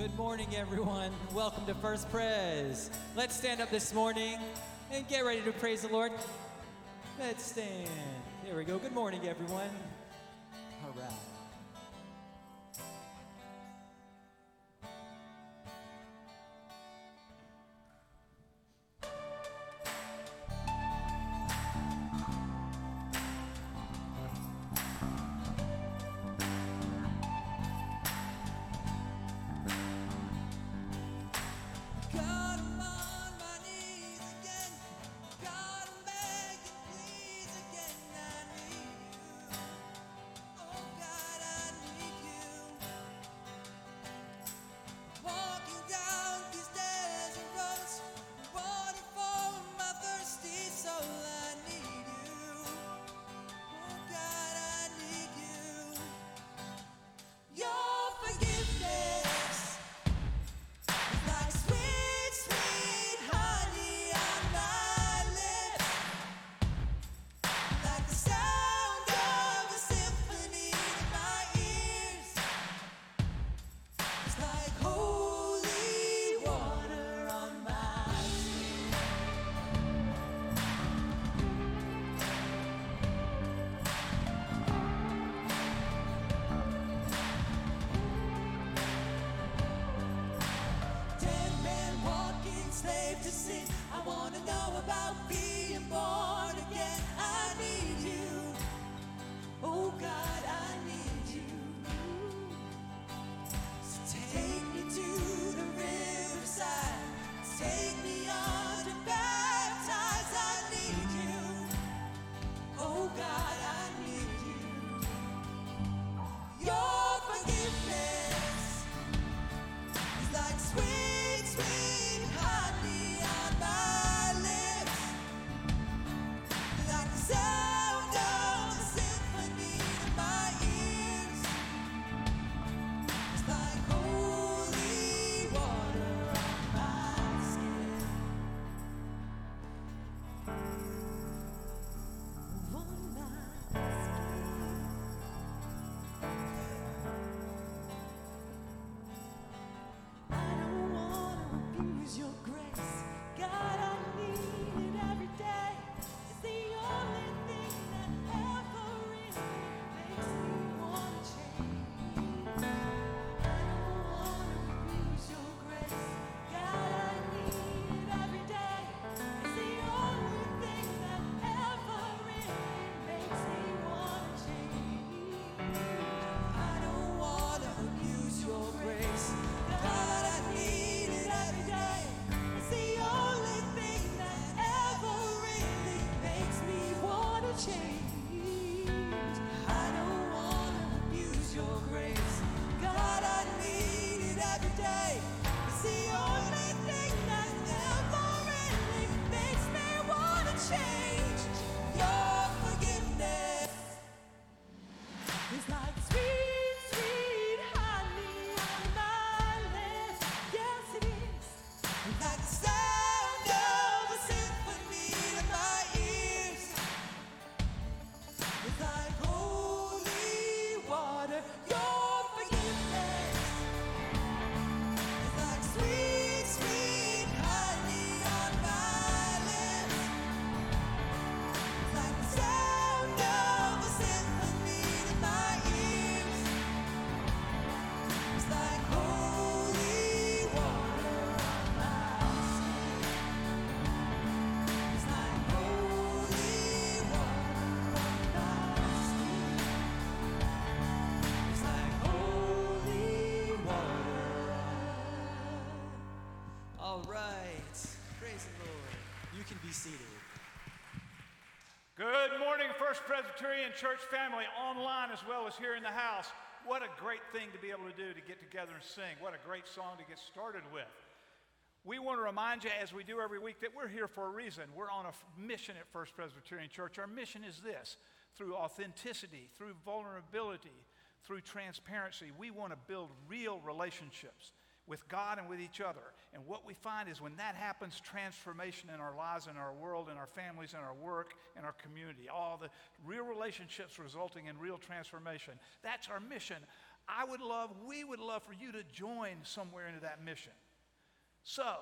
Good morning, everyone. Welcome to First Pres. Let's stand up this morning and get ready to praise the Lord. Let's stand. There we go. Good morning, everyone. Presbyterian church family online as well as here in the house, what a great thing to be able to do to get together and sing. What a great song to get started with. We want to remind you, as we do every week, that we're here for a reason. We're on a mission at First Presbyterian Church. Our mission is this through authenticity, through vulnerability, through transparency, we want to build real relationships with God and with each other. And what we find is when that happens, transformation in our lives, in our world, in our families, in our work, in our community, all the real relationships resulting in real transformation. That's our mission. I would love, we would love for you to join somewhere into that mission. So,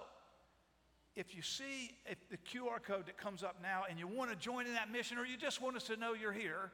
if you see the QR code that comes up now and you want to join in that mission or you just want us to know you're here,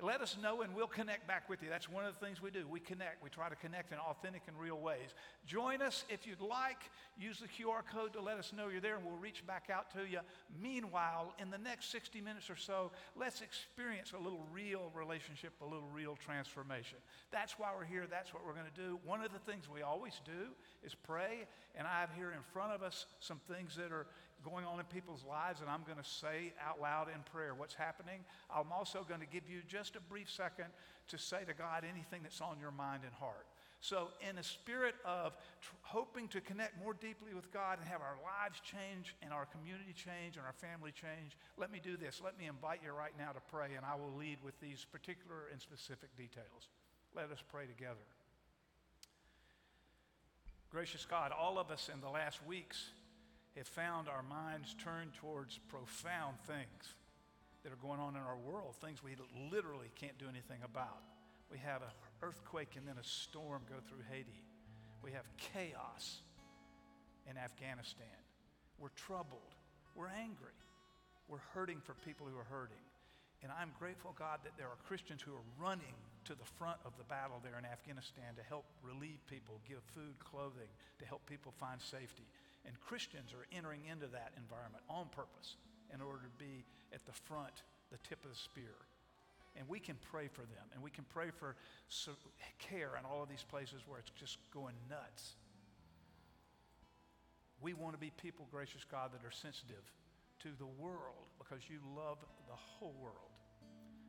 let us know and we'll connect back with you. That's one of the things we do. We connect. We try to connect in authentic and real ways. Join us if you'd like. Use the QR code to let us know you're there and we'll reach back out to you. Meanwhile, in the next 60 minutes or so, let's experience a little real relationship, a little real transformation. That's why we're here. That's what we're going to do. One of the things we always do is pray. And I have here in front of us some things that are going on in people's lives, and I'm going to say out loud in prayer what's happening. I'm also going to give you just a brief second to say to God anything that's on your mind and heart. So, in a spirit of tr- hoping to connect more deeply with God and have our lives change and our community change and our family change, let me do this. Let me invite you right now to pray, and I will lead with these particular and specific details. Let us pray together. Gracious God, all of us in the last weeks have found our minds turned towards profound things that are going on in our world, things we literally can't do anything about. We have an earthquake and then a storm go through Haiti. We have chaos in Afghanistan. We're troubled. We're angry. We're hurting for people who are hurting. And I'm grateful, God, that there are Christians who are running to the front of the battle there in Afghanistan to help relieve people, give food, clothing, to help people find safety. And Christians are entering into that environment on purpose in order to be at the front, the tip of the spear. And we can pray for them, and we can pray for care in all of these places where it's just going nuts. We want to be people, gracious God, that are sensitive to the world because you love the whole world.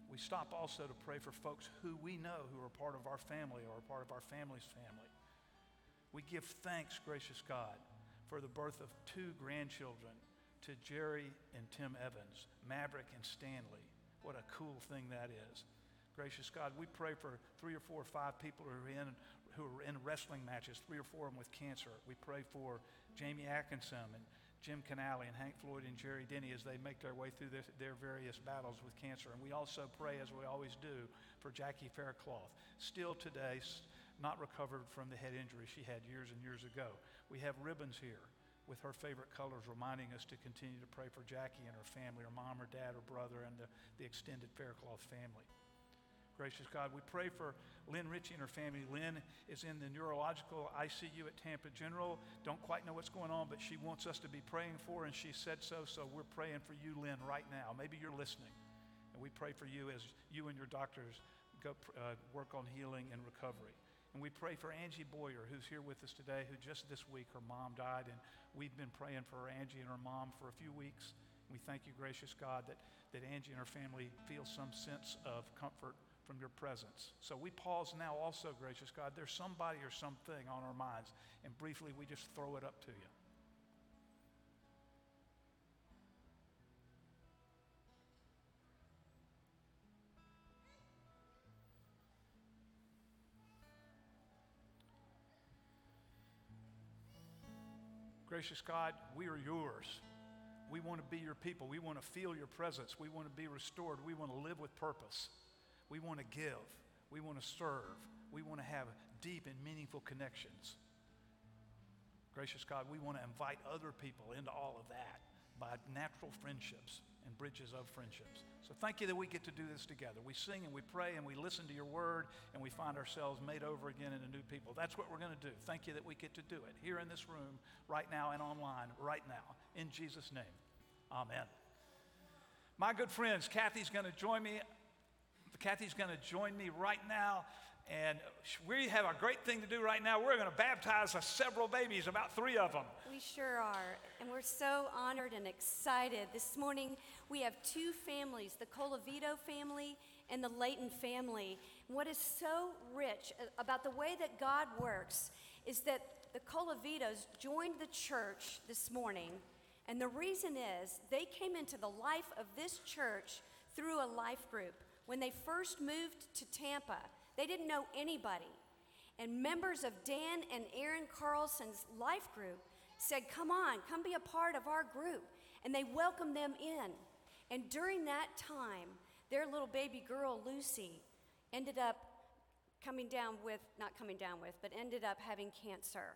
We stop also to pray for folks who we know who are part of our family or part of our family's family. We give thanks, gracious God, for the birth of two grandchildren to Jerry and Tim Evans, Maverick and Stanley. What a cool thing that is. Gracious God, we pray for three or four or five people who are in who are in wrestling matches, three or four of them with cancer. We pray for Jamie Atkinson and Jim Canale and Hank Floyd and Jerry Denny as they make their way through this, their various battles with cancer. And we also pray, as we always do, for Jackie Faircloth, still today not recovered from the head injury she had years and years ago. We have ribbons here with her favorite colors reminding us to continue to pray for Jackie and her family, her mom, her dad, her brother, and the, the extended Faircloth family. Gracious God, we pray for Lynn Ritchie and her family. Lynn is in the neurological ICU at Tampa General. Don't quite know what's going on, but she wants us to be praying for, her, and she said so. So we're praying for you, Lynn, right now. Maybe you're listening. And we pray for you as you and your doctors go uh, work on healing and recovery. And we pray for Angie Boyer, who's here with us today, who just this week her mom died. And we've been praying for Angie and her mom for a few weeks. We thank you, gracious God, that, that Angie and her family feel some sense of comfort from your presence. So we pause now also, gracious God. There's somebody or something on our minds, and briefly we just throw it up to you. Gracious God, we are yours. We want to be your people. We want to feel your presence. We want to be restored. We want to live with purpose. We want to give. We want to serve. We want to have deep and meaningful connections. Gracious God, we want to invite other people into all of that by natural friendships and bridges of friendships. So thank you that we get to do this together. We sing and we pray and we listen to your word and we find ourselves made over again into new people. That's what we're going to do. Thank you that we get to do it here in this room, right now, and online, right now. In Jesus' name, amen. My good friends, Kathy's going to join me Kathy's going to join me right now. And we have a great thing to do right now. We're going to baptize several babies, about three of them. We sure are. And we're so honored and excited. This morning, we have two families the Colavito family and the Layton family. And what is so rich uh, about the way that God works is that the Colavitos joined the church this morning. And the reason is they came into the life of this church through a life group. When they first moved to Tampa, they didn't know anybody. And members of Dan and Aaron Carlson's life group said, Come on, come be a part of our group. And they welcomed them in. And during that time, their little baby girl, Lucy, ended up coming down with, not coming down with, but ended up having cancer.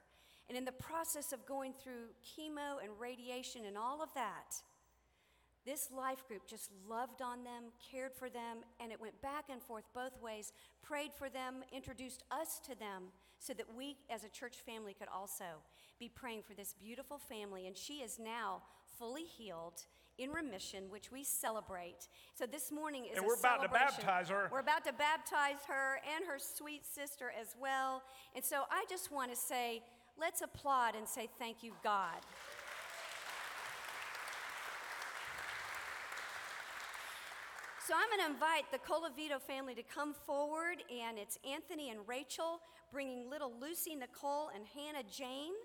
And in the process of going through chemo and radiation and all of that, this life group just loved on them, cared for them, and it went back and forth both ways, prayed for them, introduced us to them, so that we as a church family could also be praying for this beautiful family. And she is now fully healed, in remission, which we celebrate. So this morning is And we're about to baptize her. We're about to baptize her and her sweet sister as well. And so I just want to say, let's applaud and say thank you, God. So I'm going to invite the Colavito family to come forward, and it's Anthony and Rachel bringing little Lucy, Nicole, and Hannah Jane.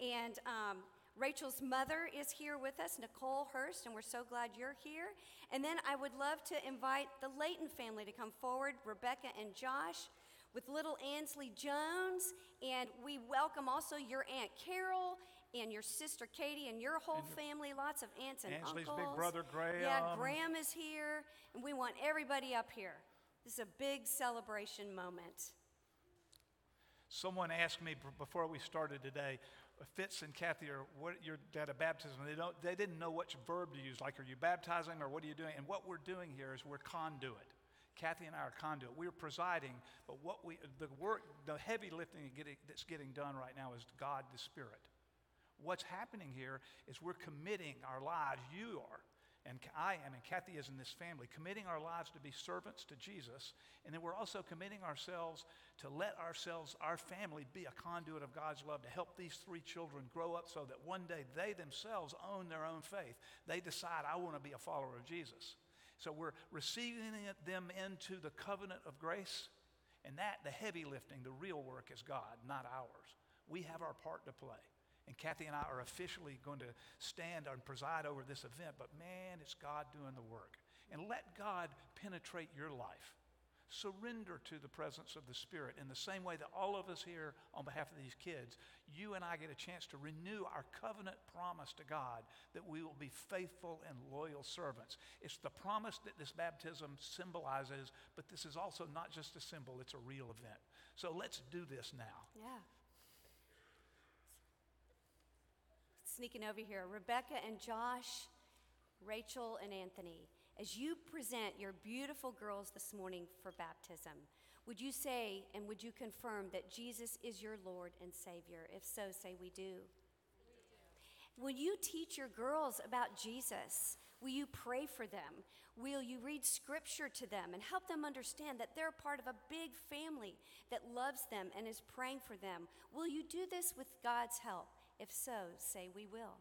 And um, Rachel's mother is here with us, Nicole Hurst, and we're so glad you're here. And then I would love to invite the Layton family to come forward, Rebecca and Josh, with little Ansley Jones. And we welcome also your Aunt Carol and your sister Katie and your whole family, lots of aunts and Ansley's uncles. big brother, Yeah, Graham. Graham is here, and we want everybody up here. This is a big celebration moment. Someone asked me before we started today, Fitz and Kathy are what you're at a baptism. They don't. They didn't know which verb to use. Like, are you baptizing or what are you doing? And what we're doing here is we're conduit. Kathy and I are conduit. We're presiding, but what we the work, the heavy lifting that's getting done right now is God the Spirit. What's happening here is we're committing our lives. You are, and I am, and Kathy is in this family, committing our lives to be servants to Jesus. And then we're also committing ourselves to let ourselves, our family, be a conduit of God's love to help these three children grow up so that one day they themselves own their own faith. They decide, I want to be a follower of Jesus. So we're receiving them into the covenant of grace. And that, the heavy lifting, the real work is God, not ours. We have our part to play. And Kathy and I are officially going to stand and preside over this event, but man, it's God doing the work. And let God penetrate your life. Surrender to the presence of the Spirit in the same way that all of us here, on behalf of these kids, you and I get a chance to renew our covenant promise to God that we will be faithful and loyal servants. It's the promise that this baptism symbolizes, but this is also not just a symbol, it's a real event. So let's do this now. Yeah. Sneaking over here, Rebecca and Josh, Rachel and Anthony, as you present your beautiful girls this morning for baptism, would you say and would you confirm that Jesus is your Lord and Savior? If so, say we do. Will you teach your girls about Jesus? Will you pray for them? Will you read scripture to them and help them understand that they're part of a big family that loves them and is praying for them? Will you do this with God's help? If so, say we will.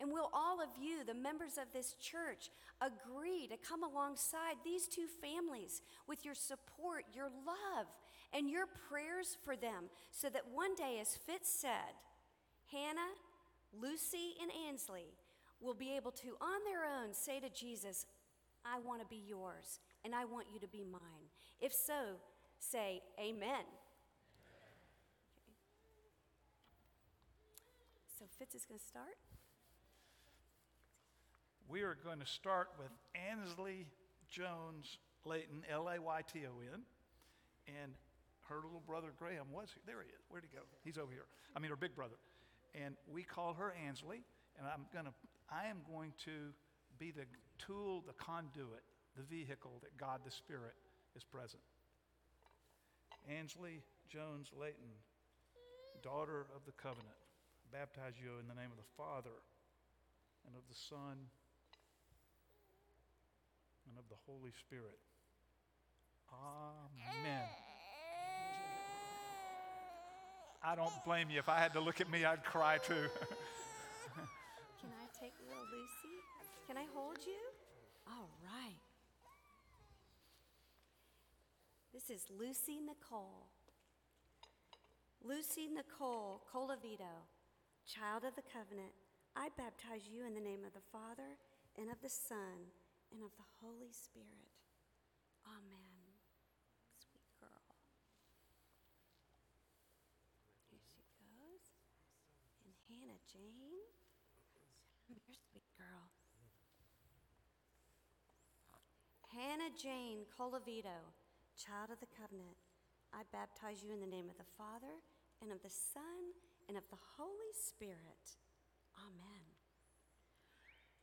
And will all of you, the members of this church, agree to come alongside these two families with your support, your love, and your prayers for them so that one day, as Fitz said, Hannah, Lucy, and Ansley will be able to, on their own, say to Jesus, I want to be yours, and I want you to be mine. If so, say, Amen. So Fitz is going to start. We are going to start with Ansley Jones Layton, L A Y T O N, and her little brother Graham was here. There he is. Where'd he go? He's over here. I mean, her big brother. And we call her Ansley, and I'm going to, I am going to be the tool, the conduit, the vehicle that God the Spirit is present. Ansley Jones Layton, daughter of the covenant, baptize you in the name of the Father and of the Son and of the Holy Spirit. Amen. I don't blame you. If I had to look at me, I'd cry too. Can I take little Lucy? Can I hold you? All right. This is Lucy Nicole. Lucy Nicole Colavito, child of the covenant, I baptize you in the name of the Father and of the Son and of the Holy Spirit. Amen. Sweet girl. Here she goes. And Hannah Jane. You're sweet girl. Hannah Jane Colavito, child of the covenant, I baptize you in the name of the Father, and of the Son, and of the Holy Spirit. Amen.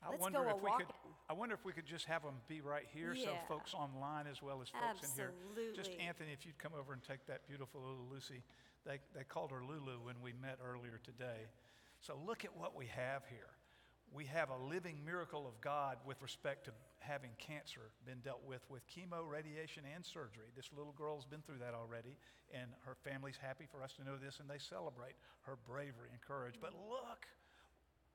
I Let's wonder go if we could. I wonder if we could just have them be right here, so folks online as well as folks in here. Just Anthony, if you'd come over and take that beautiful little Lucy. They they called her Lulu when we met earlier today. So look at what we have here. We have a living miracle of God with respect to having cancer been dealt with with chemo, radiation, and surgery. This little girl's been through that already, and her family's happy for us to know this, and they celebrate her bravery and courage. But look,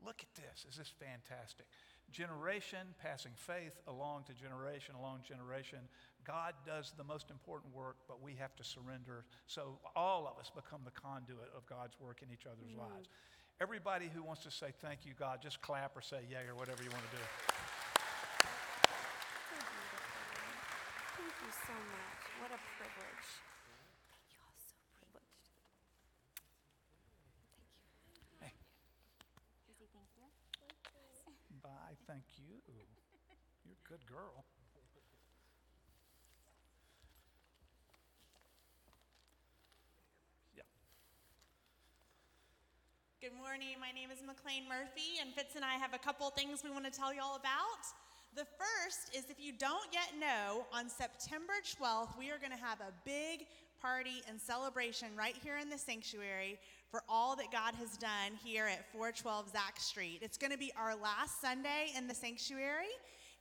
Look at this. Is this fantastic? Generation passing faith along to generation, along generation. God does the most important work, but we have to surrender so all of us become the conduit of God's work in each other's mm. lives. Everybody who wants to say thank you, God, just clap or say yay or whatever you want to do. So beautiful. Thank you so much. What a privilege. Thank you all so privileged. Thank you. Hey, bye. Thank you. You're a good girl. Yeah. Good morning. My name is McLean Murphy, and Fitz and I have a couple things we want to tell you all about. The first is if you don't yet know, on September 12th, we are going to have a big party and celebration right here in the sanctuary for all that God has done here at 412 Zack Street. It's going to be our last Sunday in the sanctuary.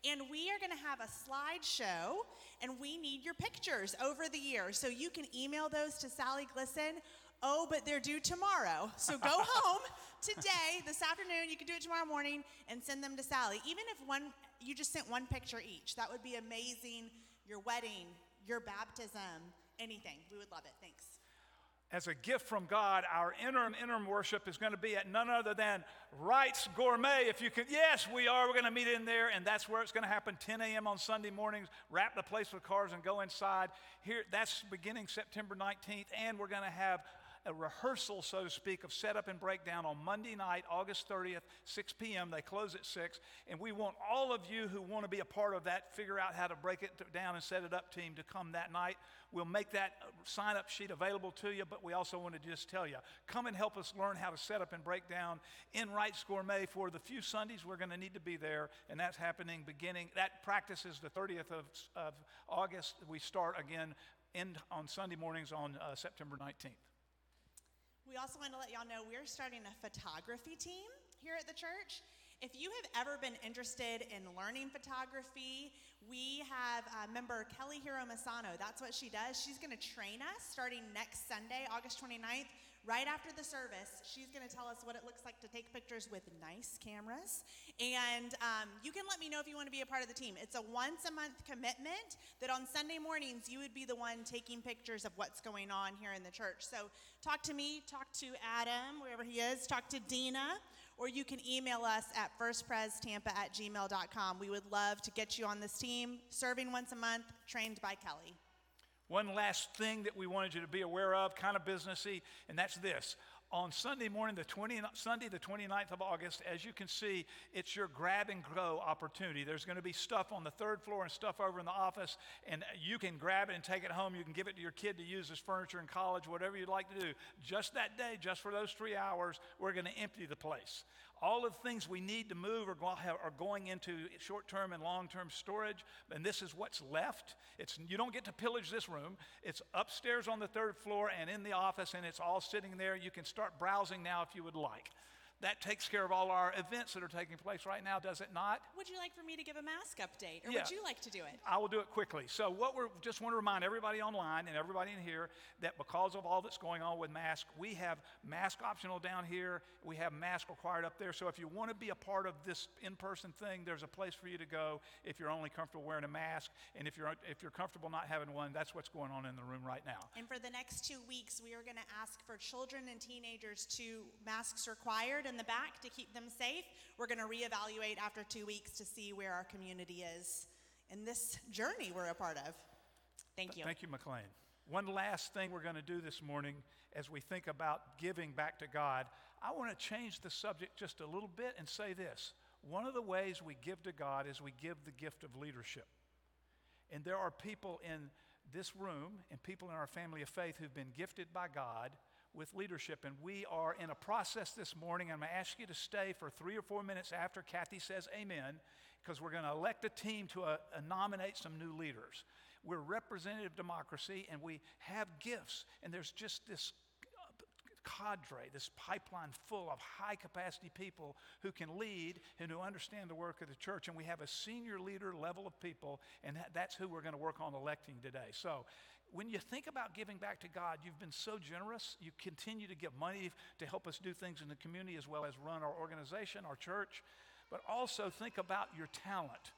And we are going to have a slideshow, and we need your pictures over the year. So you can email those to Sally Glisson. Oh, but they're due tomorrow. So go home today, this afternoon. You can do it tomorrow morning and send them to Sally. Even if one, you just sent one picture each, that would be amazing. Your wedding, your baptism, anything. We would love it. Thanks. as a gift from God, our interim interim worship is going to be at none other than Wrights Gourmet. If you can, yes, we are. We're going to meet in there, and that's where it's going to happen. 10 a.m. on Sunday mornings. Wrap the place with cars and go inside. Here, that's beginning September 19th, and we're going to have a rehearsal, so to speak, of setup and breakdown on Monday night, August 30th, 6 p.m. They close at 6. And we want all of you who want to be a part of that, figure out how to break it down and set it up team to come that night. We'll make that sign up sheet available to you, but we also want to just tell you come and help us learn how to set up and break down in Wrights Gourmet for the few Sundays we're going to need to be there. And that's happening beginning, that practice is the 30th of, of August. We start again in, on Sunday mornings on uh, September 19th. We also want to let y'all know we're starting a photography team here at the church. If you have ever been interested in learning photography, we have uh, member Kelly Hiro Masano. That's what she does. She's going to train us starting next Sunday, August 29th, right after the service. She's going to tell us what it looks like to take pictures with nice cameras. And um, you can let me know if you want to be a part of the team. It's a once a month commitment that on Sunday mornings you would be the one taking pictures of what's going on here in the church. So talk to me, talk to Adam, wherever he is, talk to Dina, or you can email us at firstprestampa at gmail.com. We would love to get you on this team, serving once a month, trained by Kelly. One last thing that we wanted you to be aware of, kind of businessy, and that's this. On Sunday morning, the 20, Sunday, the 29th of August, as you can see, it's your grab and go opportunity. There's going to be stuff on the third floor and stuff over in the office, and you can grab it and take it home. You can give it to your kid to use as furniture in college, whatever you'd like to do. Just that day, just for those three hours, we're going to empty the place. All of the things we need to move are, are going into short term and long term storage, and this is what's left. It's, you don't get to pillage this room. It's upstairs on the third floor and in the office, and it's all sitting there. You can start browsing now if you would like. That takes care of all our events that are taking place right now, does it not? Would you like for me to give a mask update, or Yeah. would you like to do it? I will do it quickly. So, what we're just want to remind everybody online and everybody in here that because of all that's going on with masks, we have mask optional down here. We have mask required up there. So, if you want to be a part of this in-person thing, there's a place for you to go. If you're only comfortable wearing a mask, and if you're if you're comfortable not having one, that's what's going on in the room right now. And for the next two weeks, we are going to ask for children and teenagers to masks required in the back to keep them safe. We're going to reevaluate after two weeks to see where our community is in this journey we're a part of. Thank you. Thank you, McLean. One last thing we're going to do this morning as we think about giving back to God, I want to change the subject just a little bit and say this. One of the ways we give to God is we give the gift of leadership. And there are people in this room and people in our family of faith who've been gifted by God with leadership. And we are in a process this morning. I'm going to ask you to stay for three or four minutes after Kathy says amen, because we're going to elect a team to uh, uh, nominate some new leaders. We're representative democracy and we have gifts, and there's just this cadre, this pipeline full of high capacity people who can lead and who understand the work of the church. And we have a senior leader level of people, and that's who we're going to work on electing today. So when you think about giving back to God, you've been so generous. You continue to give money to help us do things in the community as well as run our organization, our church. But also think about your talent.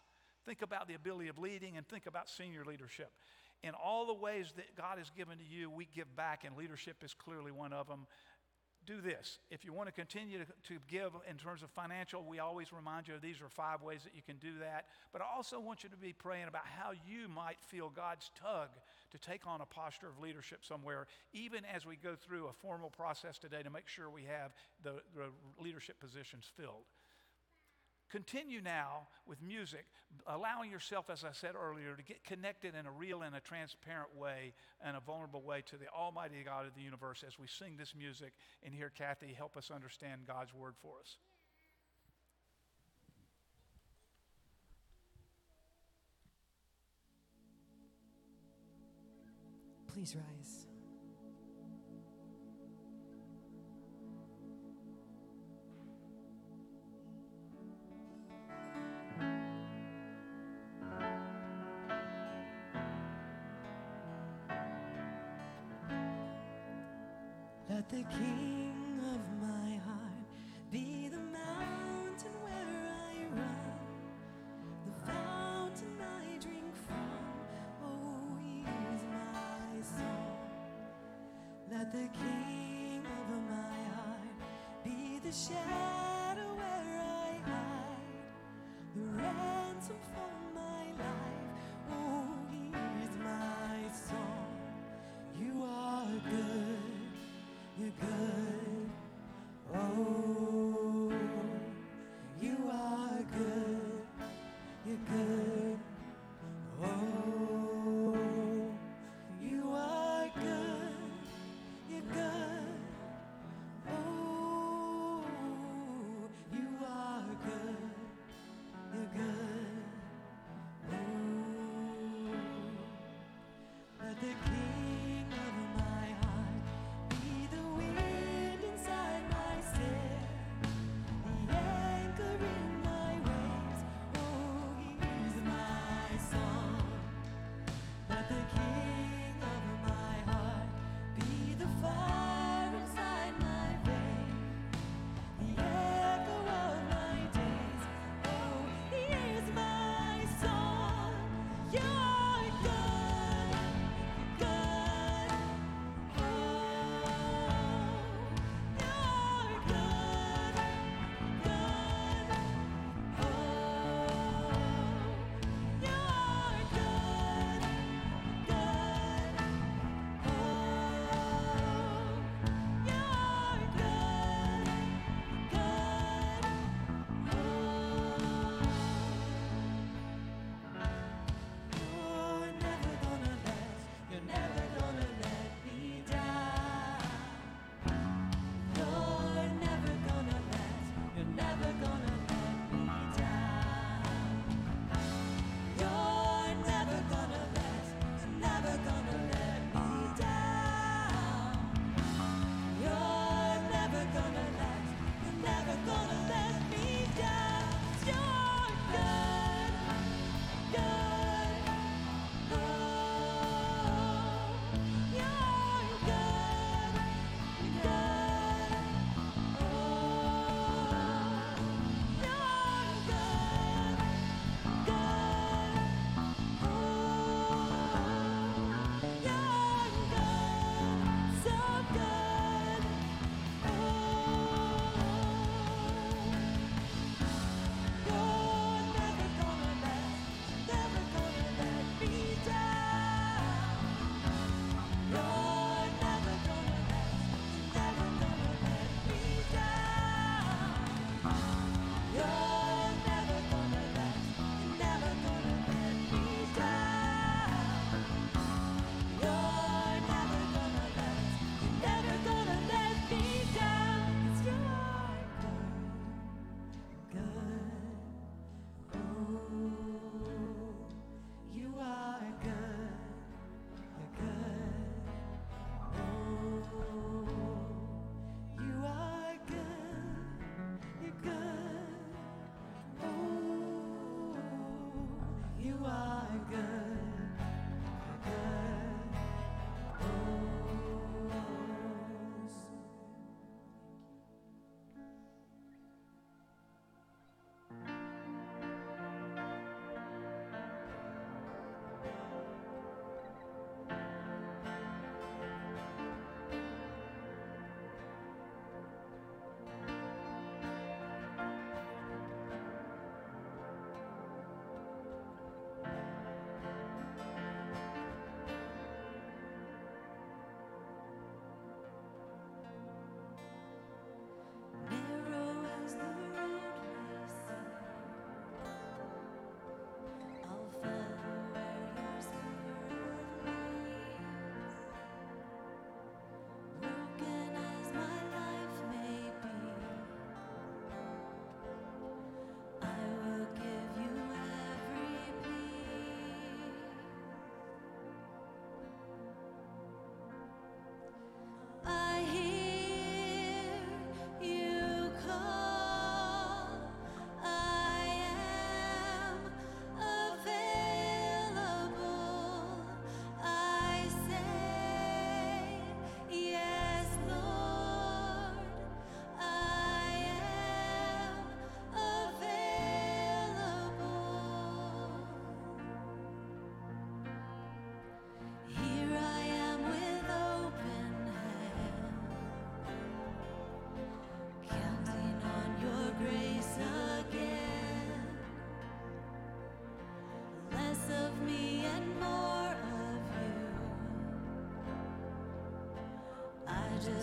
Think about the ability of leading and think about senior leadership in all the ways that God has given to you, we give back, and leadership is clearly one of them. Do this. If you want to continue to, to give in terms of financial, we always remind you these are five ways that you can do that. But I also want you to be praying about how you might feel God's tug to take on a posture of leadership somewhere, even as we go through a formal process today to make sure we have the, the leadership positions filled. Continue now with music, allowing yourself, as I said earlier, to get connected in a real and a transparent way and a vulnerable way to the Almighty God of the universe as we sing this music and hear Kathy help us understand God's word for us. Please rise. Let the king of my heart be the mountain where I run, the fountain I drink from. Oh, he is my song. Let the king of my heart be the shadow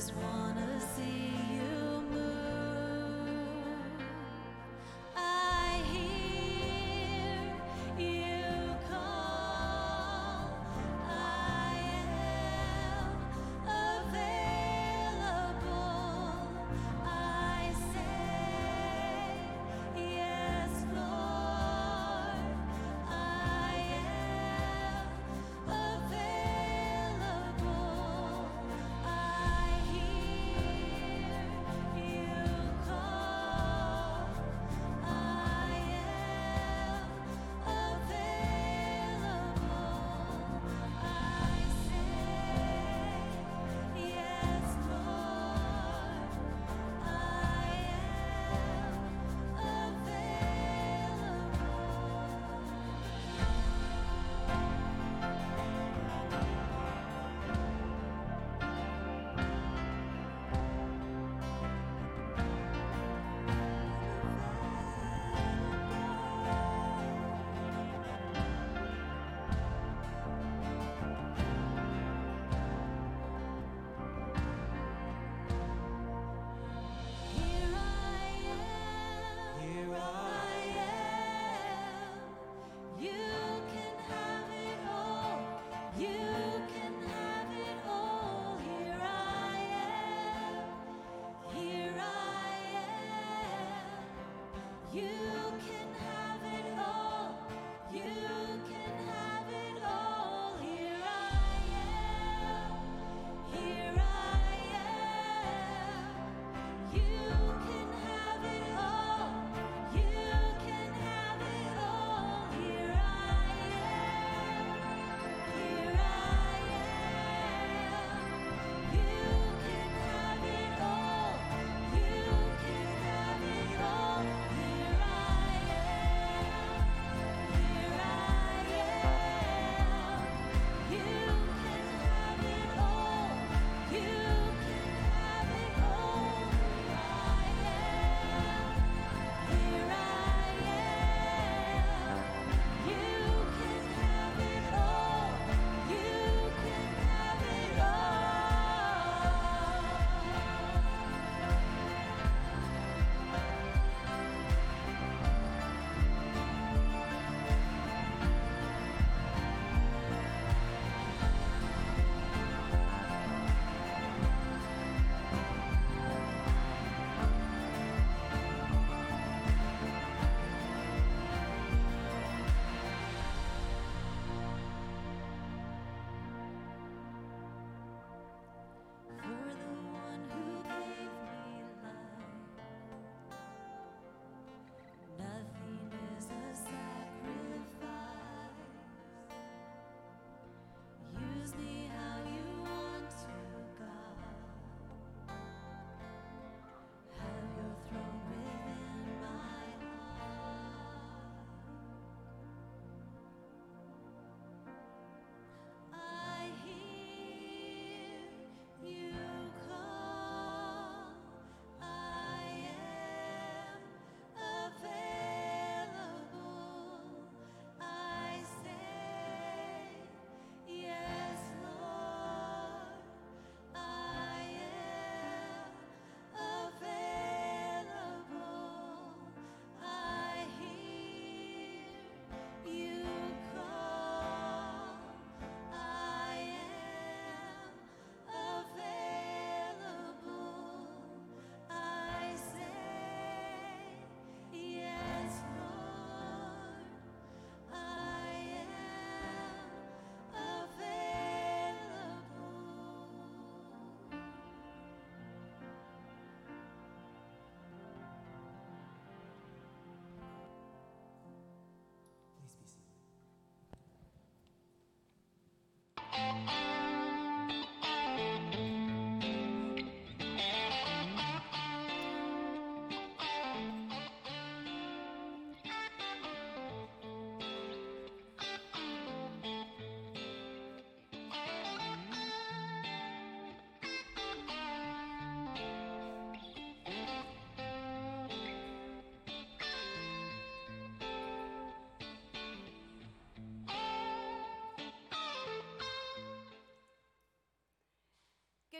just wanna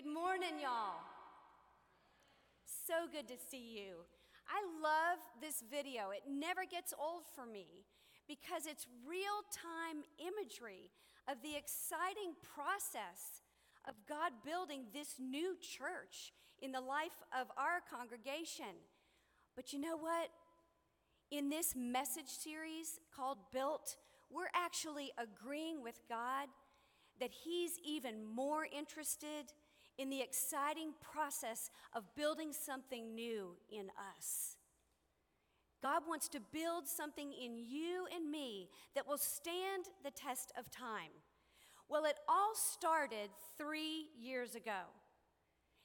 Good morning, y'all. So good to see you. I love this video. It never gets old for me because it's real time imagery of the exciting process of God building this new church in the life of our congregation. But you know what? In this message series called Built, we're actually agreeing with God that He's even more interested in the exciting process of building something new in us. God wants to build something in you and me that will stand the test of time. Well, it all started three years ago.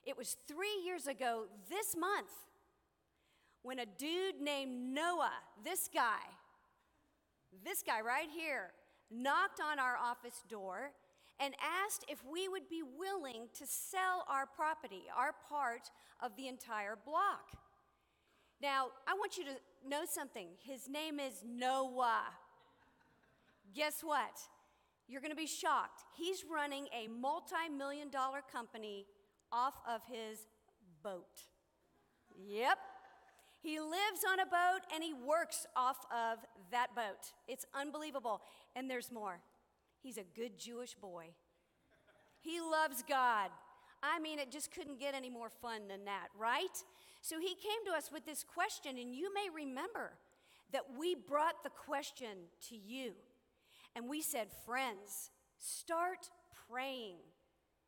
It was three years ago this month when a dude named Noah, this guy, this guy right here, knocked on our office door and asked if we would be willing to sell our property, our part of the entire block. Now, I want you to know something. His name is Noah. Guess what? You're going to be shocked. He's running a multi million dollar company off of his boat. Yep. He lives on a boat and he works off of that boat. It's unbelievable. And there's more. He's a good Jewish boy. He loves God. I mean, it just couldn't get any more fun than that, right? So he came to us with this question, and you may remember that we brought the question to you. And we said, Friends, start praying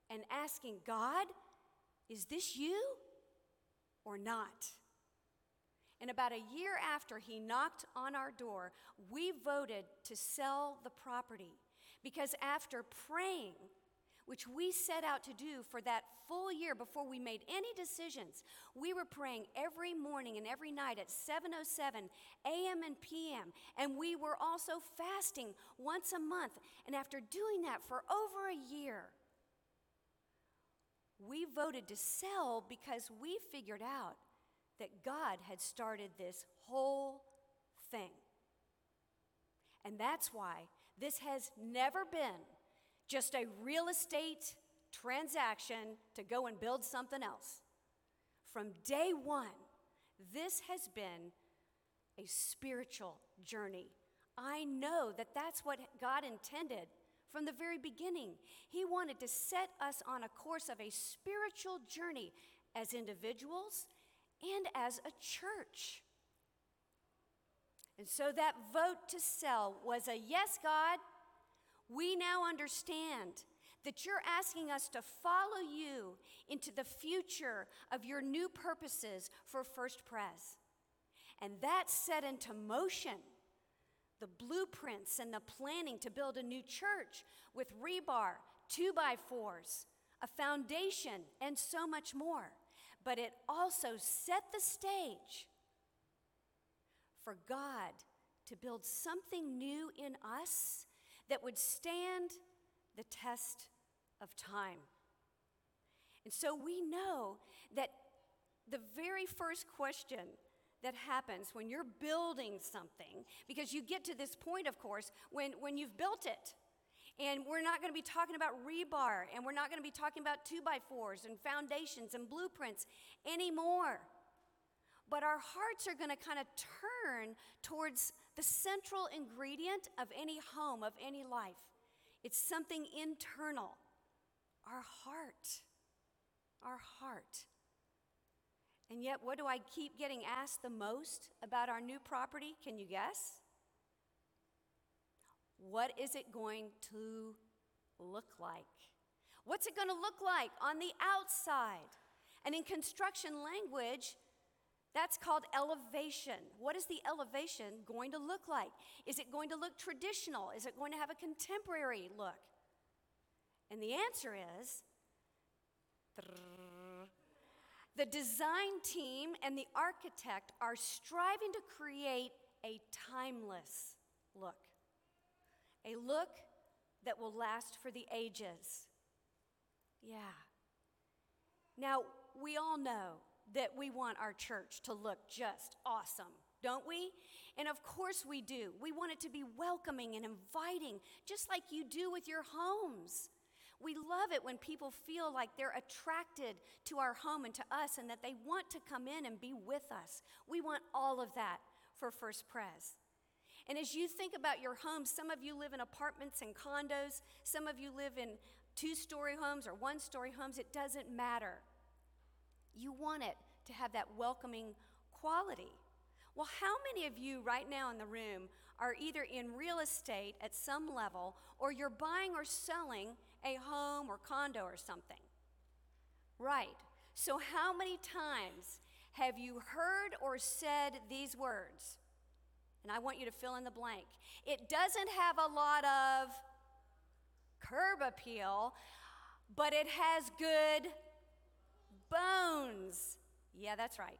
and asking God, is this you or not? And about a year after he knocked on our door, we voted to sell the property because after praying, which we set out to do for that full year before we made any decisions, we were praying every morning and every night at 7:07 a.m. and p.m. and we were also fasting once a month. And after doing that for over a year, we voted to sell because we figured out that God had started this whole thing. And that's why this has never been just a real estate transaction to go and build something else. From day one, this has been a spiritual journey. I know that that's what God intended from the very beginning. He wanted to set us on a course of a spiritual journey as individuals and as a church. And so that vote to sell was a yes, God. We now understand that you're asking us to follow you into the future of your new purposes for First Pres. And that set into motion the blueprints and the planning to build a new church with rebar, two by fours, a foundation, and so much more. But it also set the stage for God to build something new in us that would stand the test of time. And so we know that the very first question that happens when you're building something, because you get to this point, of course, when, when you've built it. And we're not going to be talking about rebar, and we're not going to be talking about two by fours and foundations and blueprints anymore. But our hearts are going to kind of turn towards the central ingredient of any home, of any life. It's something internal our heart. Our heart. And yet, what do I keep getting asked the most about our new property? Can you guess? What is it going to look like? What's it going to look like on the outside? And in construction language, that's called elevation. What is the elevation going to look like? Is it going to look traditional? Is it going to have a contemporary look? And the answer is the design team and the architect are striving to create a timeless look, a look that will last for the ages. Yeah. Now, we all know that we want our church to look just awesome, don't we? And of course we do. We want it to be welcoming and inviting, just like you do with your homes. We love it when people feel like they're attracted to our home and to us and that they want to come in and be with us. We want all of that for First Pres. And as you think about your home, some of you live in apartments and condos, some of you live in two story homes or one story homes. It doesn't matter. You want it to have that welcoming quality. Well, how many of you right now in the room are either in real estate at some level or you're buying or selling a home or condo or something? Right. So, how many times have you heard or said these words? And I want you to fill in the blank. It doesn't have a lot of curb appeal, but it has good bones. Yeah, that's right.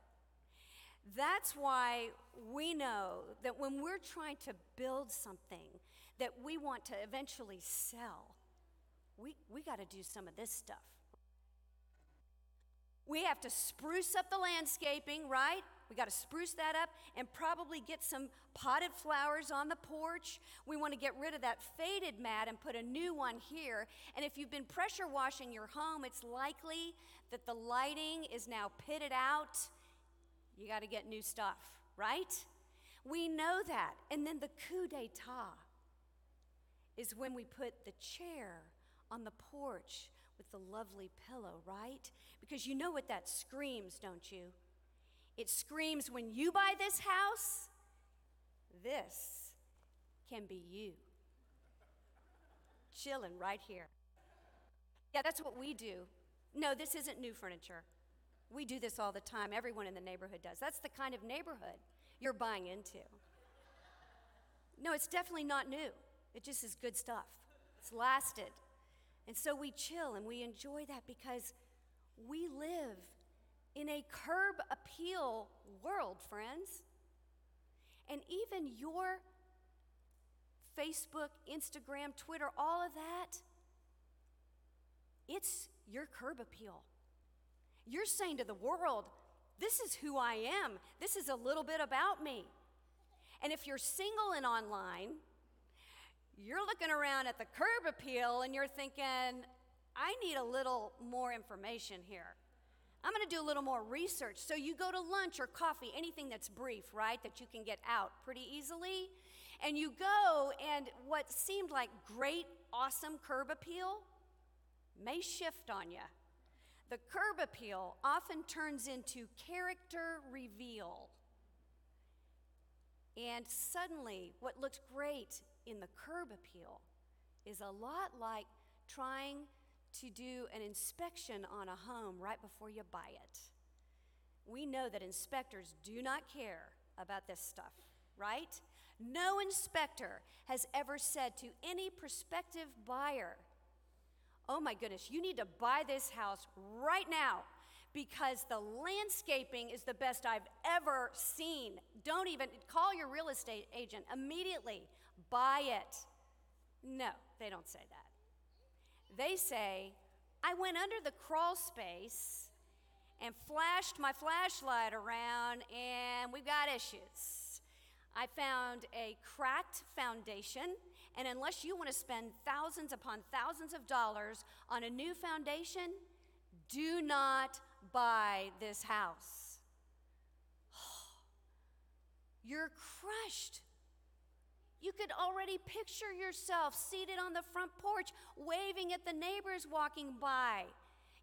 That's why we know that when we're trying to build something that we want to eventually sell, we, we got to do some of this stuff. We have to spruce up the landscaping, right? We got to spruce that up and probably get some potted flowers on the porch. We want to get rid of that faded mat and put a new one here. And if you've been pressure washing your home, it's likely that the lighting is now pitted out. You got to get new stuff, right? We know that. And then the coup d'etat is when we put the chair on the porch with the lovely pillow, right? Because you know what that screams, don't you? It screams when you buy this house, this can be you. Chilling right here. Yeah, that's what we do. No, this isn't new furniture. We do this all the time. Everyone in the neighborhood does. That's the kind of neighborhood you're buying into. No, it's definitely not new. It just is good stuff. It's lasted. And so we chill and we enjoy that because we live in a curb appeal world, friends. And even your Facebook, Instagram, Twitter, all of that, it's your curb appeal. You're saying to the world, this is who I am. This is a little bit about me. And if you're single and online, you're looking around at the curb appeal and you're thinking, I need a little more information here. I'm going to do a little more research. So you go to lunch or coffee, anything that's brief, right, that you can get out pretty easily. And you go, and what seemed like great, awesome curb appeal may shift on you. The curb appeal often turns into character reveal. And suddenly, what looks great in the curb appeal is a lot like trying to do an inspection on a home right before you buy it. We know that inspectors do not care about this stuff, right? No inspector has ever said to any prospective buyer, Oh my goodness, you need to buy this house right now because the landscaping is the best I've ever seen. Don't even call your real estate agent immediately, buy it. No, they don't say that. They say, I went under the crawl space and flashed my flashlight around, and we've got issues. I found a cracked foundation, and unless you want to spend thousands upon thousands of dollars on a new foundation, do not buy this house. You're crushed. You could already picture yourself seated on the front porch, waving at the neighbors walking by.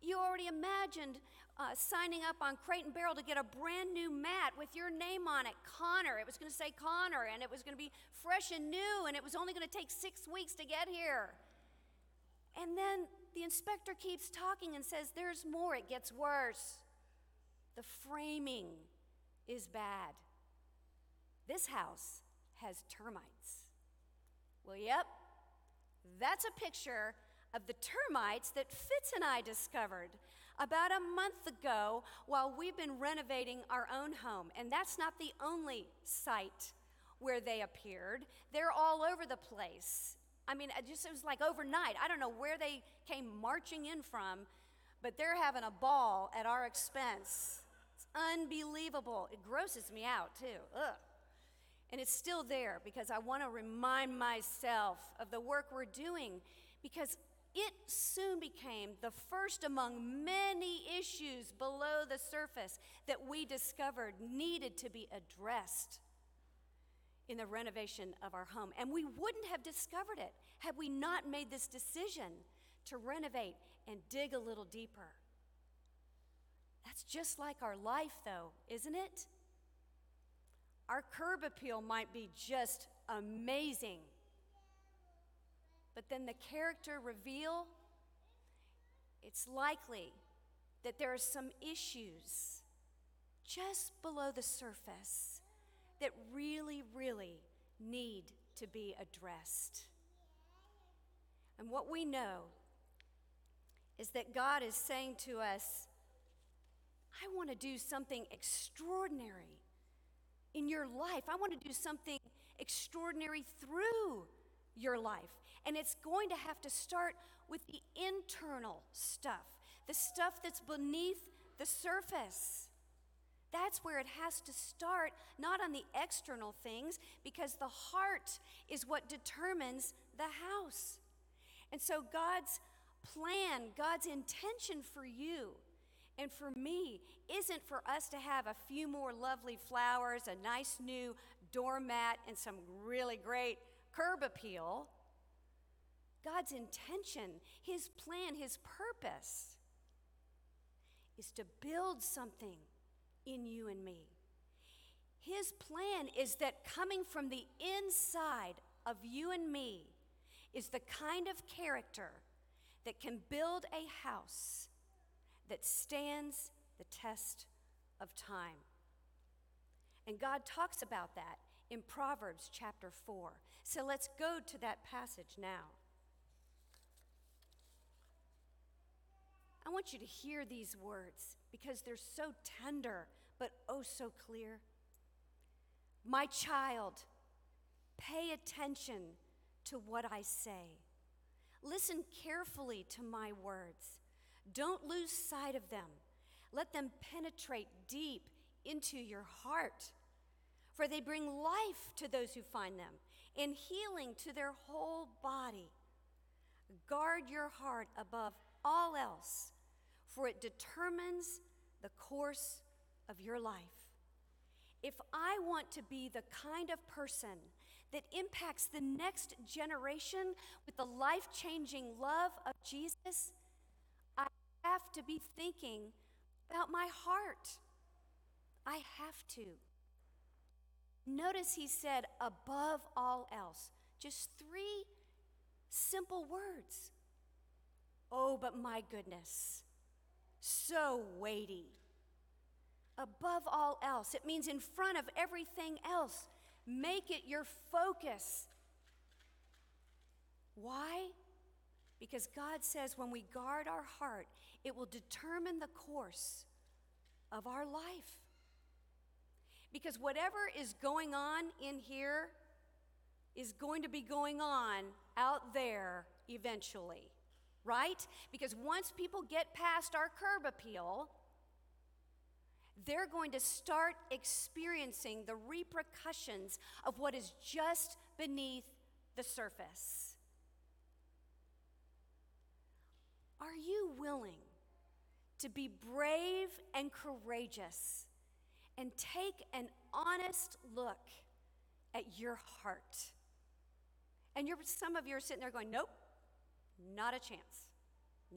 You already imagined uh, signing up on Crate and Barrel to get a brand new mat with your name on it, Connor. It was going to say Connor, and it was going to be fresh and new, and it was only going to take six weeks to get here. And then the inspector keeps talking and says, There's more, it gets worse. The framing is bad. This house has termites. Well, yep, that's a picture of the termites that Fitz and I discovered about a month ago while we've been renovating our own home. And that's not the only site where they appeared, they're all over the place. I mean, it just it was like overnight. I don't know where they came marching in from, but they're having a ball at our expense. It's unbelievable. It grosses me out, too. Ugh. And it's still there because I want to remind myself of the work we're doing because it soon became the first among many issues below the surface that we discovered needed to be addressed in the renovation of our home. And we wouldn't have discovered it had we not made this decision to renovate and dig a little deeper. That's just like our life, though, isn't it? Our curb appeal might be just amazing. But then the character reveal, it's likely that there are some issues just below the surface that really, really need to be addressed. And what we know is that God is saying to us, I want to do something extraordinary in your life. I want to do something extraordinary through your life. And it's going to have to start with the internal stuff, the stuff that's beneath the surface. That's where it has to start, not on the external things, because the heart is what determines the house. And so, God's plan, God's intention for you and for me isn't for us to have a few more lovely flowers, a nice new doormat, and some really great curb appeal. God's intention, His plan, His purpose is to build something in you and me. His plan is that coming from the inside of you and me is the kind of character that can build a house that stands the test of time. And God talks about that in Proverbs chapter 4. So let's go to that passage now. I want you to hear these words because they're so tender, but oh so clear. My child, pay attention to what I say. Listen carefully to my words. Don't lose sight of them. Let them penetrate deep into your heart, for they bring life to those who find them and healing to their whole body. Guard your heart above all else, for it determines the course of your life. If I want to be the kind of person that impacts the next generation with the life changing love of Jesus, have to be thinking about my heart. I have to. Notice he said, above all else. Just three simple words. Oh, but my goodness, so weighty. Above all else, it means in front of everything else. Make it your focus. Why? Because God says when we guard our heart, it will determine the course of our life. Because whatever is going on in here is going to be going on out there eventually, right? Because once people get past our curb appeal, they're going to start experiencing the repercussions of what is just beneath the surface. Are you willing to be brave and courageous and take an honest look at your heart? And some of you are sitting there going, Nope, not a chance,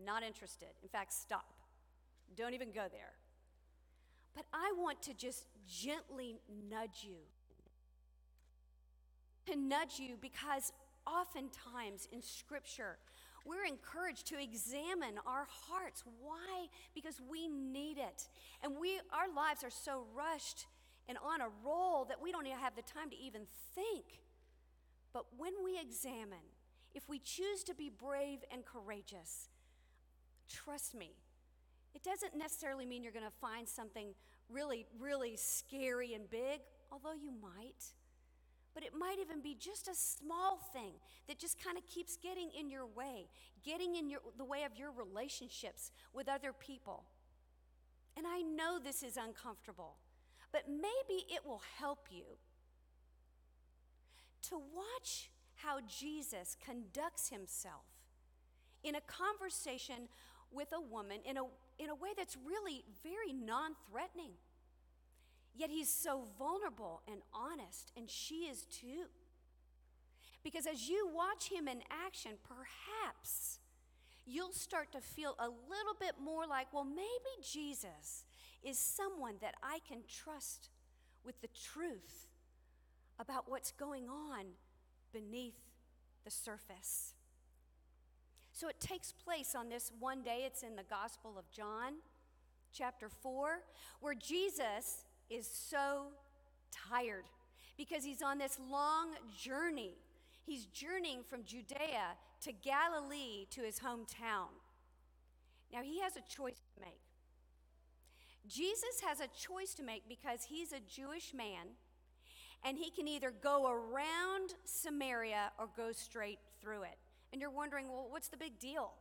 not interested. In fact, stop. Don't even go there. But I want to just gently nudge you. To nudge you because oftentimes in Scripture, we're encouraged to examine our hearts. Why? Because we need it. And we our lives are so rushed and on a roll that we don't even have the time to even think. But when we examine, if we choose to be brave and courageous, trust me, it doesn't necessarily mean you're going to find something really, really scary and big, although you might. But it might even be just a small thing that just kind of keeps getting in your way, getting in your, the way of your relationships with other people. And I know this is uncomfortable, but maybe it will help you to watch how Jesus conducts himself in a conversation with a woman in a, in a way that's really very non threatening. Yet he's so vulnerable and honest, and she is too. Because as you watch him in action, perhaps you'll start to feel a little bit more like, well, maybe Jesus is someone that I can trust with the truth about what's going on beneath the surface. So it takes place on this one day. It's in the Gospel of John, chapter 4, where Jesus is so tired because he's on this long journey. He's journeying from Judea to Galilee to his hometown. Now, he has a choice to make. Jesus has a choice to make because he's a Jewish man and he can either go around Samaria or go straight through it. And you're wondering, well, what's the big deal?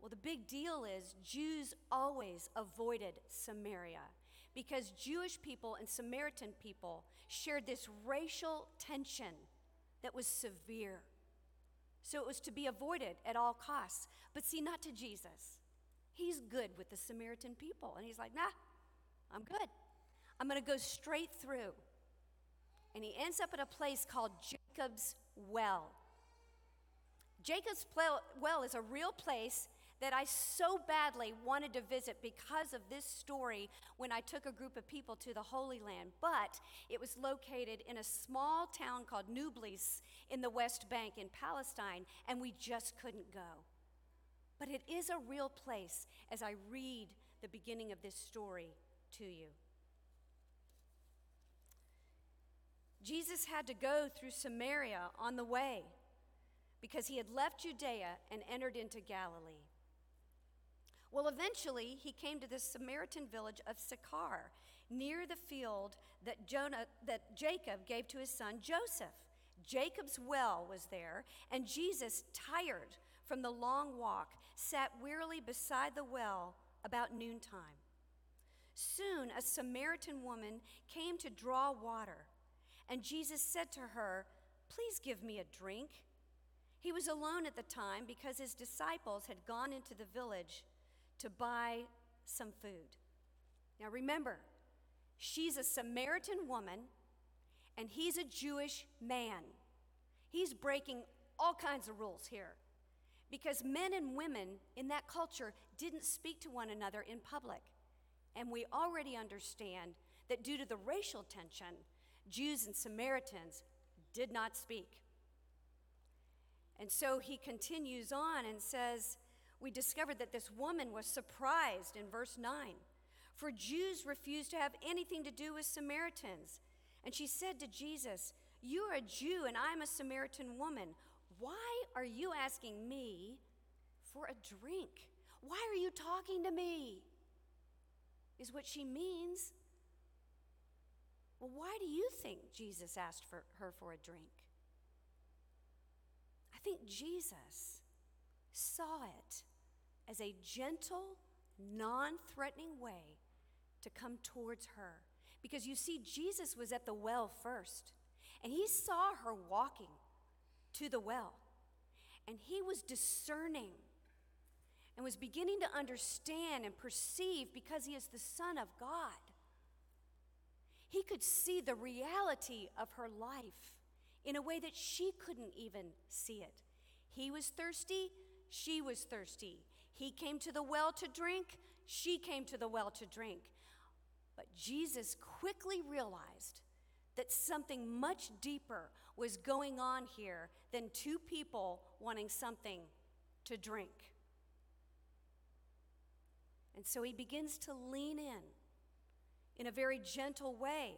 Well, the big deal is Jews always avoided Samaria because Jewish people and Samaritan people shared this racial tension that was severe. So it was to be avoided at all costs. But see, not to Jesus. He's good with the Samaritan people. And he's like, nah, I'm good. I'm going to go straight through. And he ends up at a place called Jacob's Well. Jacob's Well is a real place that I so badly wanted to visit because of this story when I took a group of people to the Holy Land. But it was located in a small town called Nablus in the West Bank in Palestine, and we just couldn't go. But it is a real place as I read the beginning of this story to you. Jesus had to go through Samaria on the way because he had left Judea and entered into Galilee. Well, eventually, he came to the Samaritan village of Sychar, near the field that, Jonah, that Jacob gave to his son Joseph. Jacob's well was there, and Jesus, tired from the long walk, sat wearily beside the well about noontime. Soon, a Samaritan woman came to draw water, and Jesus said to her, Please give me a drink. He was alone at the time because his disciples had gone into the village to buy some food. Now remember, she's a Samaritan woman and he's a Jewish man. He's breaking all kinds of rules here because men and women in that culture didn't speak to one another in public. And we already understand that due to the racial tension, Jews and Samaritans did not speak. And so he continues on and says, we discovered that this woman was surprised in verse 9. For Jews refused to have anything to do with Samaritans. And she said to Jesus, You are a Jew and I'm a Samaritan woman. Why are you asking me for a drink? Why are you talking to me? Is what she means. Well, why do you think Jesus asked for her for a drink? I think Jesus saw it as a gentle, non threatening way to come towards her. Because you see, Jesus was at the well first, and he saw her walking to the well, and he was discerning and was beginning to understand and perceive because he is the Son of God. He could see the reality of her life in a way that she couldn't even see it. He was thirsty, she was thirsty. He came to the well to drink, she came to the well to drink. But Jesus quickly realized that something much deeper was going on here than two people wanting something to drink. And so he begins to lean in in a very gentle way.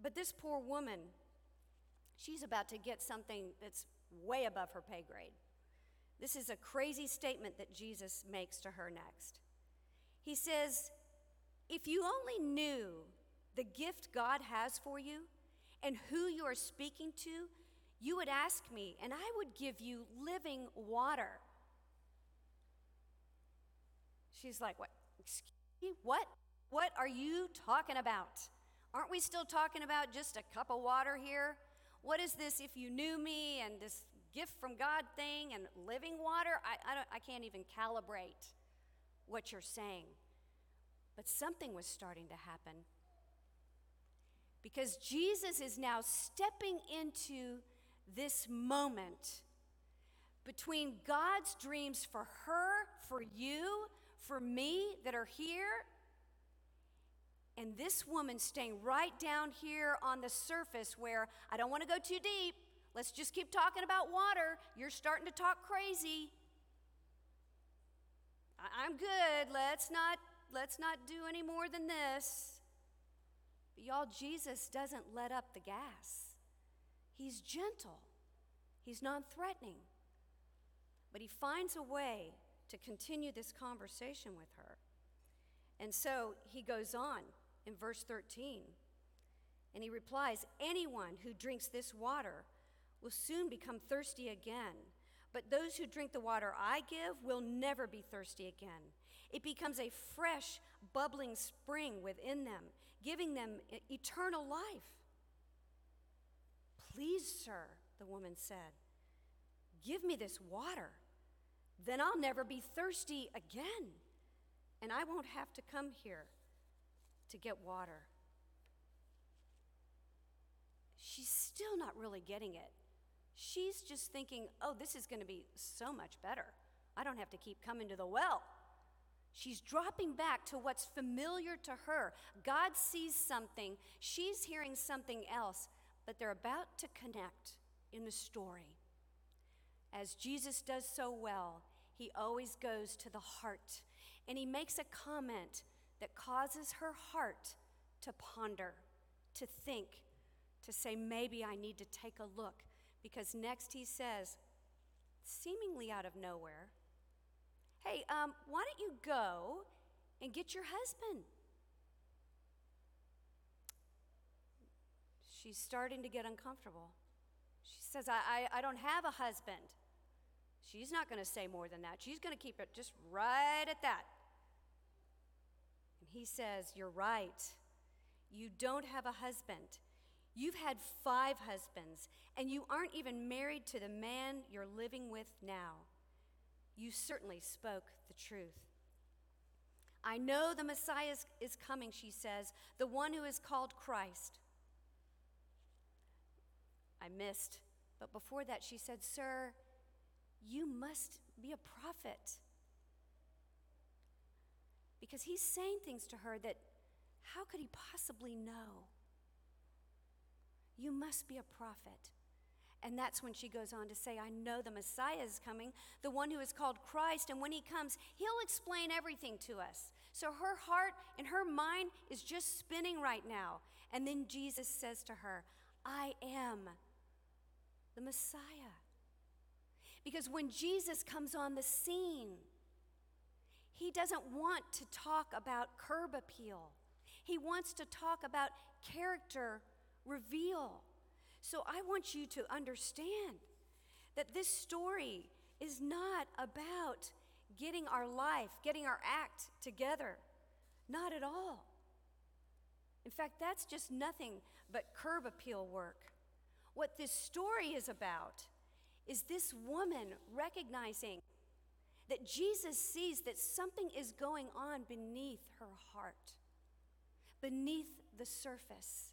But this poor woman, she's about to get something that's way above her pay grade. This is a crazy statement that Jesus makes to her next. He says, If you only knew the gift God has for you and who you are speaking to, you would ask me, and I would give you living water. She's like, What? Excuse me? What? What are you talking about? Aren't we still talking about just a cup of water here? What is this if you knew me and this gift from God thing and living water. I, I, I can't even calibrate what you're saying. But something was starting to happen. Because Jesus is now stepping into this moment between God's dreams for her, for you, for me that are here, and this woman staying right down here on the surface where I don't want to go too deep. Let's just keep talking about water. You're starting to talk crazy. I- I'm good. Let's not let's not do any more than this. But y'all, Jesus doesn't let up the gas. He's gentle. He's non-threatening. But he finds a way to continue this conversation with her. And so he goes on in verse 13. And he replies, Anyone who drinks this water will soon become thirsty again. But those who drink the water I give will never be thirsty again. It becomes a fresh, bubbling spring within them, giving them eternal life. Please, sir, the woman said, give me this water. Then I'll never be thirsty again, and I won't have to come here to get water. She's still not really getting it. She's just thinking, oh, this is going to be so much better. I don't have to keep coming to the well. She's dropping back to what's familiar to her. God sees something, she's hearing something else, but they're about to connect in the story. As Jesus does so well, he always goes to the heart and he makes a comment that causes her heart to ponder, to think, to say, maybe I need to take a look. Because next he says, seemingly out of nowhere, hey, um, why don't you go and get your husband? She's starting to get uncomfortable. She says, I, I, I don't have a husband. She's not going to say more than that. She's going to keep it just right at that. And he says, You're right. You don't have a husband. You've had five husbands, and you aren't even married to the man you're living with now. You certainly spoke the truth. I know the Messiah is, coming, she says, the one who is called Christ. I missed, but before that, she said, Sir, you must be a prophet. Because he's saying things to her that how could he possibly know? You must be a prophet. And that's when she goes on to say, I know the Messiah is coming, the one who is called Christ, and when he comes, he'll explain everything to us. So her heart and her mind is just spinning right now. And then Jesus says to her, I am the Messiah. Because when Jesus comes on the scene, he doesn't want to talk about curb appeal. He wants to talk about character reveal. So I want you to understand that this story is not about getting our life, getting our act together. Not at all. In fact, that's just nothing but curb appeal work. What this story is about is this woman recognizing that Jesus sees that something is going on beneath her heart, beneath the surface.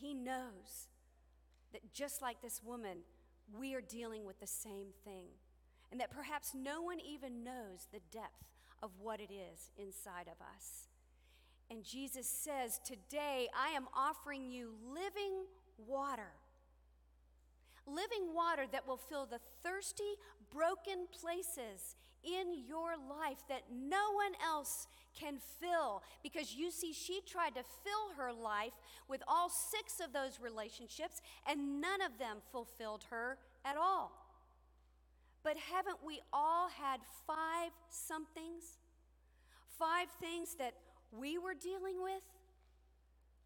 He knows that just like this woman, we are dealing with the same thing. And that perhaps no one even knows the depth of what it is inside of us. And Jesus says, Today I am offering you living water. Living water that will fill the thirsty, broken places in your life that no one else can fill. Because you see, she tried to fill her life with all six of those relationships, and none of them fulfilled her at all. But haven't we all had five somethings? Five things that we were dealing with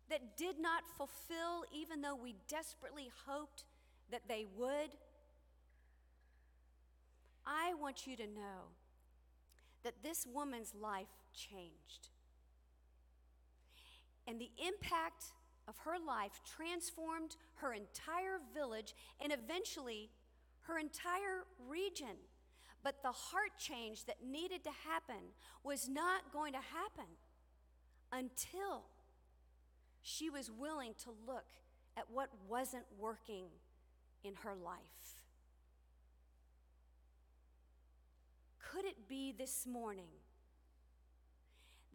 that did not fulfill, even though we desperately hoped that they would? I want you to know that this woman's life changed. And the impact of her life transformed her entire village and eventually her entire region. But the heart change that needed to happen was not going to happen until she was willing to look at what wasn't working in her life. Could it be this morning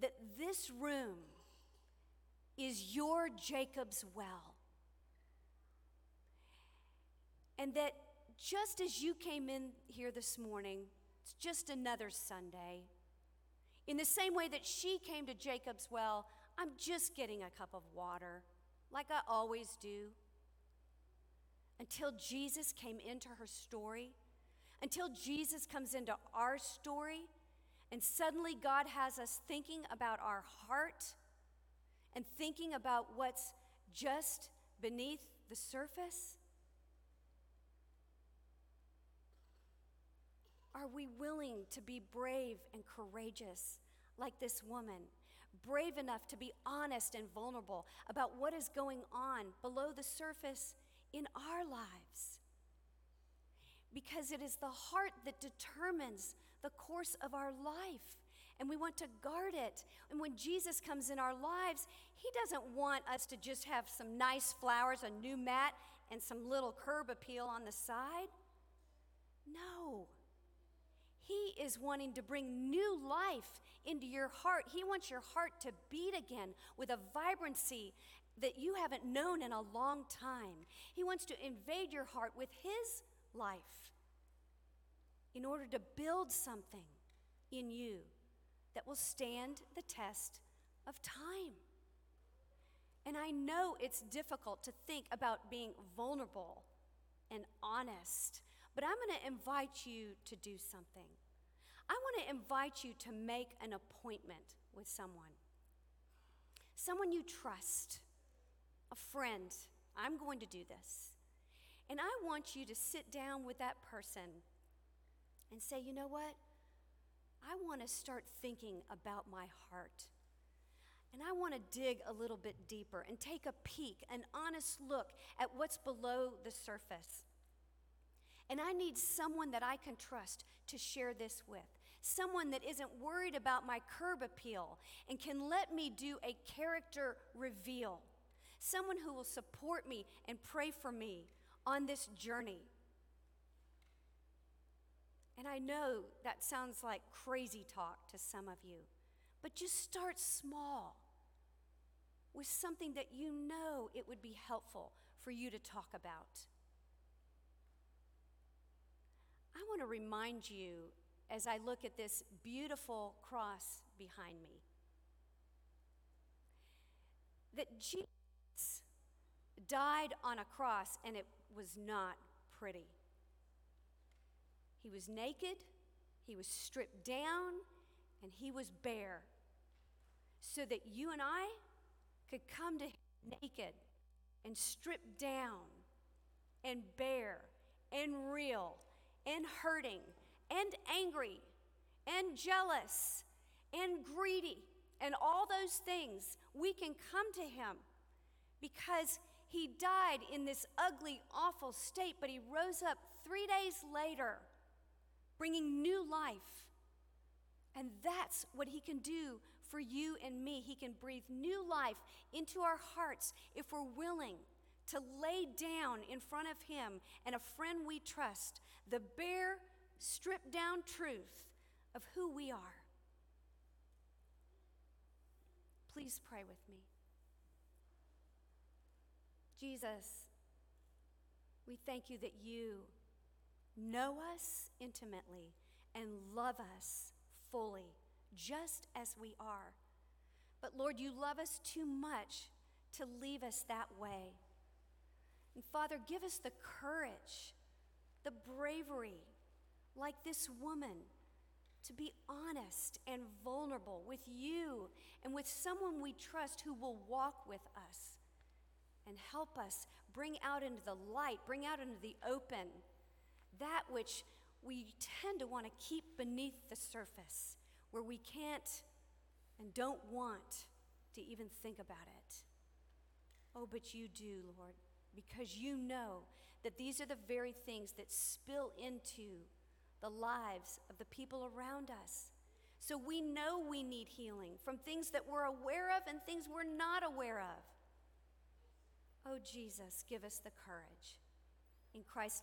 that this room is your Jacob's well? And that just as you came in here this morning, it's just another Sunday. In the same way that she came to Jacob's well, I'm just getting a cup of water, like I always do. Until Jesus came into her story, until Jesus comes into our story, and suddenly God has us thinking about our heart and thinking about what's just beneath the surface. Are we willing to be brave and courageous like this woman? Brave enough to be honest and vulnerable about what is going on below the surface in our lives. Because it is the heart that determines the course of our life. And we want to guard it. And when Jesus comes in our lives, He doesn't want us to just have some nice flowers, a new mat, and some little curb appeal on the side. No. He is wanting to bring new life into your heart. He wants your heart to beat again with a vibrancy that you haven't known in a long time. He wants to invade your heart with His life in order to build something in you that will stand the test of time. And I know it's difficult to think about being vulnerable and honest, but I'm going to invite you to do something. I want to invite you to make an appointment with someone, someone you trust, a friend. I'm going to do this. And I want you to sit down with that person and say, you know what? I want to start thinking about my heart. And I want to dig a little bit deeper and take a peek, an honest look at what's below the surface. And I need someone that I can trust to share this with. Someone that isn't worried about my curb appeal and can let me do a character reveal. Someone who will support me and pray for me on this journey. And I know that sounds like crazy talk to some of you, but just start small with something that you know it would be helpful for you to talk about. I want to remind you as I look at this beautiful cross behind me that Jesus died on a cross and it was not pretty. He was naked, he was stripped down, and he was bare so that you and I could come to him naked and stripped down and bare and real and hurting and angry and jealous and greedy and all those things, we can come to him because he died in this ugly, awful state, but he rose up three days later, bringing new life. And that's what he can do for you and me. He can breathe new life into our hearts if we're willing to lay down in front of him and a friend we trust the bare stripped down truth of who we are. Please pray with me. Jesus, we thank you that you know us intimately and love us fully, just as we are. But Lord, you love us too much to leave us that way. And Father, give us the courage, the bravery, like this woman, to be honest and vulnerable with you and with someone we trust who will walk with us and help us bring out into the light, bring out into the open that which we tend to want to keep beneath the surface, where we can't and don't want to even think about it. Oh, but you do, Lord, because you know that these are the very things that spill into the lives of the people around us. So we know we need healing from things that we're aware of and things we're not aware of. Oh, Jesus, give us the courage. In Christ's